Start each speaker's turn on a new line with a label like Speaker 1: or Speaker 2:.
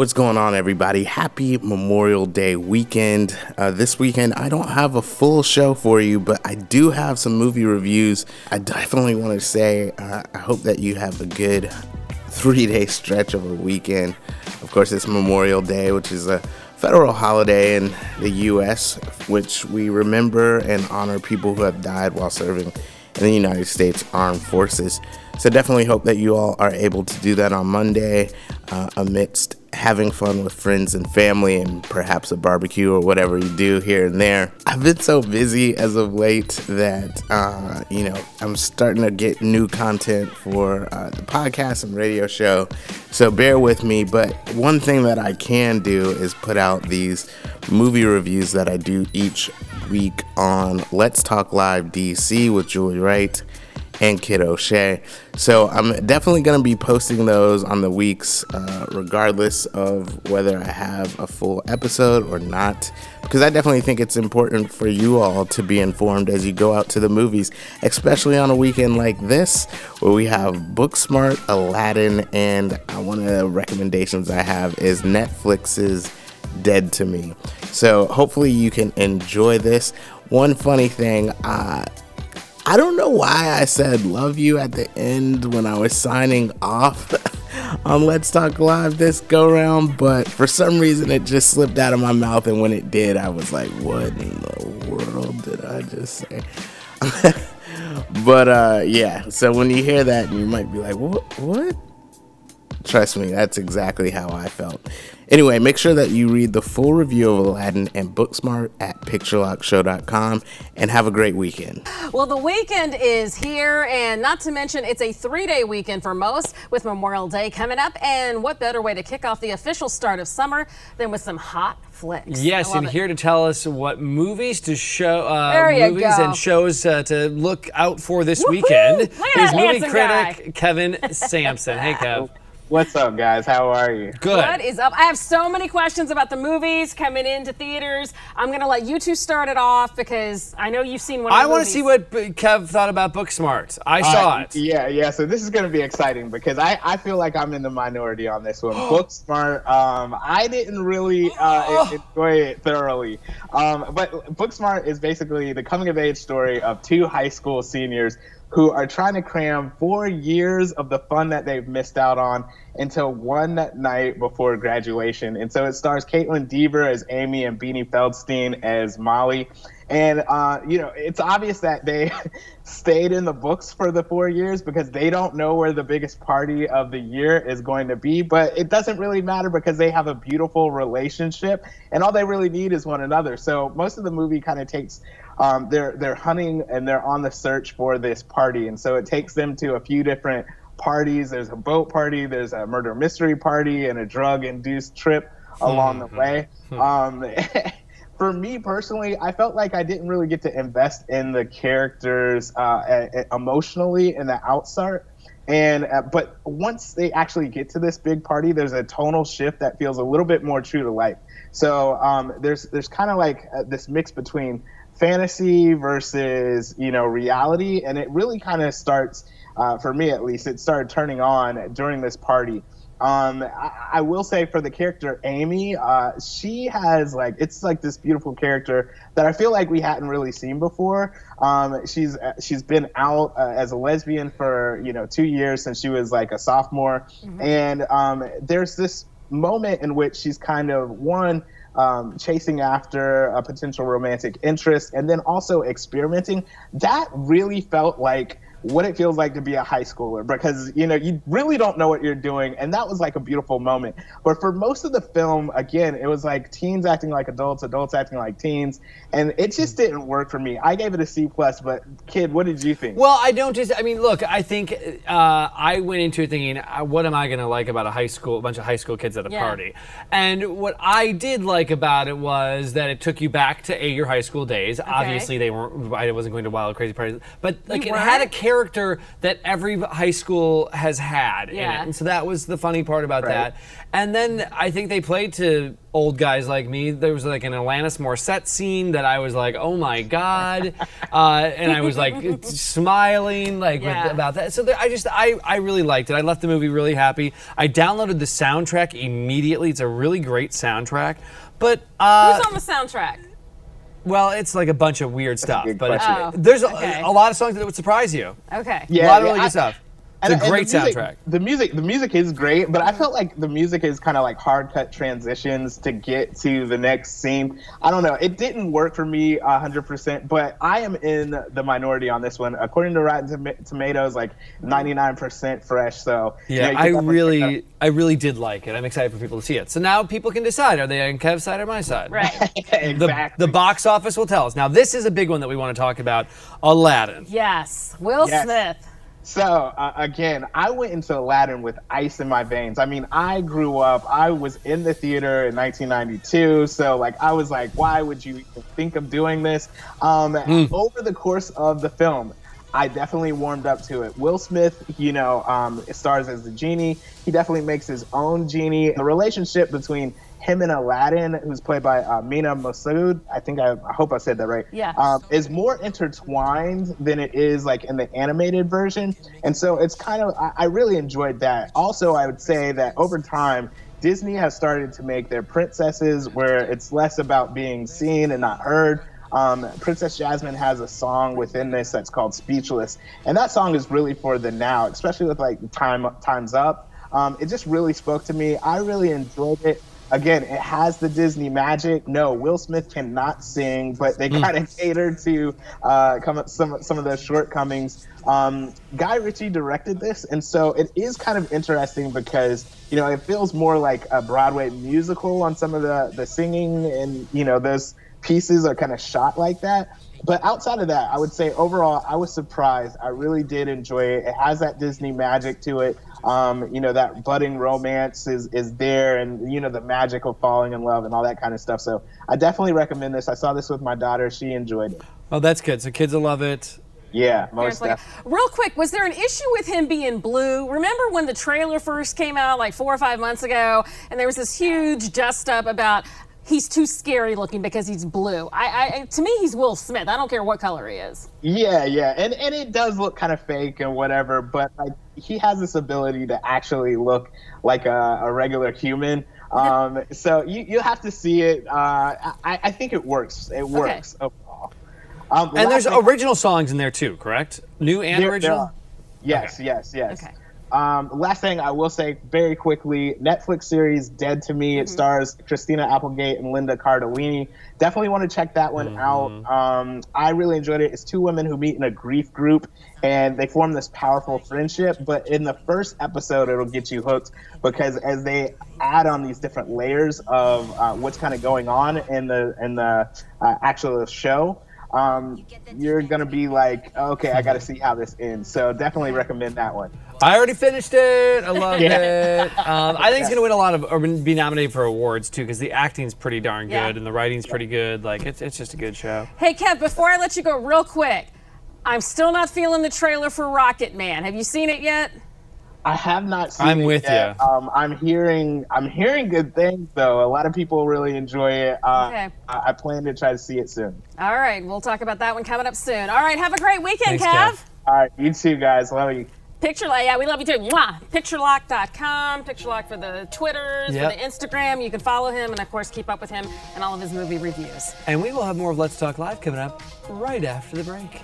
Speaker 1: What's going on, everybody? Happy Memorial Day weekend. Uh, this weekend, I don't have a full show for you, but I do have some movie reviews. I definitely want to say uh, I hope that you have a good three day stretch of a weekend. Of course, it's Memorial Day, which is a federal holiday in the U.S., which we remember and honor people who have died while serving in the United States Armed Forces. So definitely hope that you all are able to do that on Monday uh, amidst having fun with friends and family and perhaps a barbecue or whatever you do here and there. I've been so busy as of late that, uh, you know, I'm starting to get new content for uh, the podcast and radio show. So bear with me. But one thing that I can do is put out these movie reviews that I do each week on Let's Talk Live DC with Julie Wright and Kidd O'Shea. So I'm definitely going to be posting those on the weeks, uh, regardless of whether I have a full episode or not, because I definitely think it's important for you all to be informed as you go out to the movies, especially on a weekend like this, where we have Booksmart, Aladdin, and one of the recommendations I have is Netflix's Dead to Me. So hopefully you can enjoy this. One funny thing, uh, I don't know why I said love you at the end when I was signing off on Let's Talk Live this go round, but for some reason it just slipped out of my mouth. And when it did, I was like, what in the world did I just say? but uh, yeah, so when you hear that, you might be like, what? What? Trust me, that's exactly how I felt. Anyway, make sure that you read the full review of Aladdin and Booksmart at picturelockshow.com and have a great weekend.
Speaker 2: Well, the weekend is here, and not to mention, it's a three day weekend for most with Memorial Day coming up. And what better way to kick off the official start of summer than with some hot flicks?
Speaker 3: Yes, and
Speaker 2: it.
Speaker 3: here to tell us what movies to show, uh,
Speaker 2: There you
Speaker 3: movies
Speaker 2: go.
Speaker 3: and shows uh, to look out for this
Speaker 2: Woohoo!
Speaker 3: weekend is movie critic
Speaker 2: guy.
Speaker 3: Kevin Sampson. Hey, Kev.
Speaker 4: What's up, guys? How are you?
Speaker 3: Good.
Speaker 2: What is up? I have so many questions about the movies coming into theaters. I'm going to let you two start it off because I know you've seen one of
Speaker 3: I want to see what B- Kev thought about Booksmart. I saw
Speaker 4: Uh,
Speaker 3: it.
Speaker 4: Yeah, yeah. So this is going to be exciting because I, I feel like I'm in the minority on this one. Booksmart, um, I didn't really uh, enjoy it thoroughly. Um, but Booksmart is basically the coming of age story of two high school seniors who are trying to cram four years of the fun that they've missed out on into one night before graduation. And so it stars Kaitlyn Dever as Amy and Beanie Feldstein as Molly. And uh, you know, it's obvious that they stayed in the books for the four years because they don't know where the biggest party of the year is going to be. But it doesn't really matter because they have a beautiful relationship, and all they really need is one another. So most of the movie kind of takes um, they're they're hunting and they're on the search for this party, and so it takes them to a few different parties. There's a boat party, there's a murder mystery party, and a drug induced trip along the way. Um, for me personally, I felt like I didn't really get to invest in the characters uh, emotionally in the outstart. And uh, but once they actually get to this big party, there's a tonal shift that feels a little bit more true to life. So um, there's there's kind of like uh, this mix between fantasy versus you know reality, and it really kind of starts uh, for me at least. It started turning on during this party. Um, I, I will say for the character Amy, uh, she has like it's like this beautiful character that I feel like we hadn't really seen before. Um, she's uh, she's been out uh, as a lesbian for you know two years since she was like a sophomore, and um, there's this moment in which she's kind of one um, chasing after a potential romantic interest and then also experimenting. That really felt like what it feels like to be a high schooler because you know you really don't know what you're doing and that was like a beautiful moment but for most of the film again it was like teens acting like adults adults acting like teens and it just didn't work for me i gave it a c plus but kid what did you think
Speaker 3: Well, I don't just. I mean, look. I think uh, I went into it thinking, uh, what am I going to like about a high school, a bunch of high school kids at a
Speaker 2: Yeah.
Speaker 3: party? And what I did like about it was that it took you back to a, your high school days. Obviously, they weren't. I wasn't going to wild crazy parties, but like
Speaker 2: You
Speaker 3: it had a
Speaker 2: weren't?
Speaker 3: Character that every high school has had in
Speaker 2: Yeah.
Speaker 3: it. And so that was the funny part about
Speaker 4: Right.
Speaker 3: that. And then I think they played to old guys like me. There was like an Alanis Morissette scene that I was like, oh my God. uh, and I was like smiling like with- about that. So there, I just, I, I really liked it. I left the movie really happy. I downloaded the soundtrack immediately. It's a really great soundtrack. But, uh,
Speaker 2: Who's on the soundtrack?
Speaker 3: Well, it's like a bunch of weird stuff. But it's,
Speaker 2: question. Oh,
Speaker 3: there's a,
Speaker 2: okay.
Speaker 3: a lot of songs that would surprise you.
Speaker 2: Okay.
Speaker 3: Yeah, a lot of really
Speaker 4: I-
Speaker 3: good stuff.
Speaker 4: And-
Speaker 3: It's a
Speaker 4: and
Speaker 3: great
Speaker 4: the music-
Speaker 3: soundtrack.
Speaker 4: The music, the music is great, but I felt like the music is kind of like hard cut transitions to get to the next scene. I don't know. It didn't work for me hundred percent, but I am in the minority on this one. According to Rotten Tomatoes, like ninety nine percent fresh. So you know,
Speaker 3: Yeah, I
Speaker 4: can definitely check it
Speaker 3: really, I really did like it. I'm excited for people to see it. So now people can decide: are they on Kev's side or my side?
Speaker 2: Right.
Speaker 4: out.
Speaker 3: The,
Speaker 4: exactly.
Speaker 3: the box office will tell us. Now, this is a big one that we want to talk about: Aladdin.
Speaker 2: Yes. Will
Speaker 4: Yes.
Speaker 2: Smith.
Speaker 4: So uh, again, I went into Aladdin with ice in my veins. I mean, I grew up. I was in the theater in 1992, so like I was like, why would you even think of doing this? Um, Over the course of the film, I definitely warmed up to it. Will Smith, you know, um, stars as the genie. He definitely makes his own genie. The relationship between him and Aladdin, who's played by uh, Mena Massoud, I think I, I hope I said that right.
Speaker 2: Yeah.
Speaker 4: Um, is more intertwined than it is like in the animated version, and so it's kind of I, I really enjoyed that. Also, I would say that over time. Disney has started to make their princesses where it's less about being seen and not heard. Um, Princess Jasmine has a song within this that's called "Speechless," and that song is really for the now, especially with like time times up. Um, it just really spoke to me. I really enjoyed it. Again, it has the Disney magic. No, Will Smith cannot sing, but they kind of cater to uh, come up some some of the shortcomings. Um, Guy Ritchie directed this, and so it is kind of interesting because you know it feels more like a Broadway musical on some of the the singing, and you know those pieces are kind of shot like that. But outside of that, I would say overall, I was surprised. I really did enjoy it. It has that Disney magic to it. Um, you know, that budding romance is, is there and, you know, the magic of falling in love and all that kind of stuff. So I definitely recommend this. I saw this with my daughter. She enjoyed it.
Speaker 3: Oh, that's good. So kids will love it.
Speaker 4: Yeah, most
Speaker 2: like-
Speaker 4: definitely.
Speaker 2: Real quick, was there an issue with him being blue? Remember when the trailer first came out like four or five months ago, and there was this huge dust up about he's too scary looking because he's blue. I, I to me, he's Will Smith. I don't care what color he is.
Speaker 4: Yeah, yeah, and and it does look kind of fake and whatever, but like he has this ability to actually look like a, a regular human. Um, so you you have to see it. Uh, I I think it works. It works overall. Um,
Speaker 3: And there's
Speaker 4: thing-
Speaker 3: original songs in there too, correct? New and
Speaker 4: there- there
Speaker 3: original.
Speaker 4: are. Yes,
Speaker 3: Okay.
Speaker 4: yes, yes.
Speaker 2: Okay.
Speaker 4: Um, last thing I will say very quickly Netflix series Dead to Me. It stars Christina Applegate and Linda Cardellini. Definitely want to check that one out. Um, I really enjoyed it. It's two women who meet in a grief group and they form this powerful friendship. But in the first episode, it'll get you hooked because as they add on these different layers of uh, what's kind of going on in the in the uh, actual show, um, you're gonna be like, okay, I got to see how this ends. So definitely recommend that one.
Speaker 3: I already finished it. I love
Speaker 4: Yeah.
Speaker 3: it. Um, I think it's gonna win a lot of, or be nominated for awards too, because the acting's pretty darn good
Speaker 2: Yeah.
Speaker 3: and the writing's pretty good. Like it's, it's just a good show.
Speaker 2: Hey, Kev, before I let you go, real quick, I'm still not feeling the trailer for Rocketman. Have you seen it yet?
Speaker 4: I have not seen it yet.
Speaker 3: I'm with
Speaker 4: yet.
Speaker 3: ya.
Speaker 4: Um, I'm hearing I'm hearing good things though. A lot of people really enjoy it. Uh,
Speaker 2: Okay.
Speaker 4: I, I plan to try to see it soon.
Speaker 2: All right, we'll talk about that one coming up soon. All right, have a great weekend,
Speaker 3: Thanks,
Speaker 2: Kev.
Speaker 3: Kev.
Speaker 4: All right, you too, guys. Love you.
Speaker 2: Picture Lock, yeah, we love you too. Mwah. Picturelock.com, Picturelock for the Twitters,
Speaker 3: Yep.
Speaker 2: for the Instagram. You can follow him and, of course, keep up with him and all of his movie reviews.
Speaker 3: And we will have more of Let's Talk Live coming up right after the break.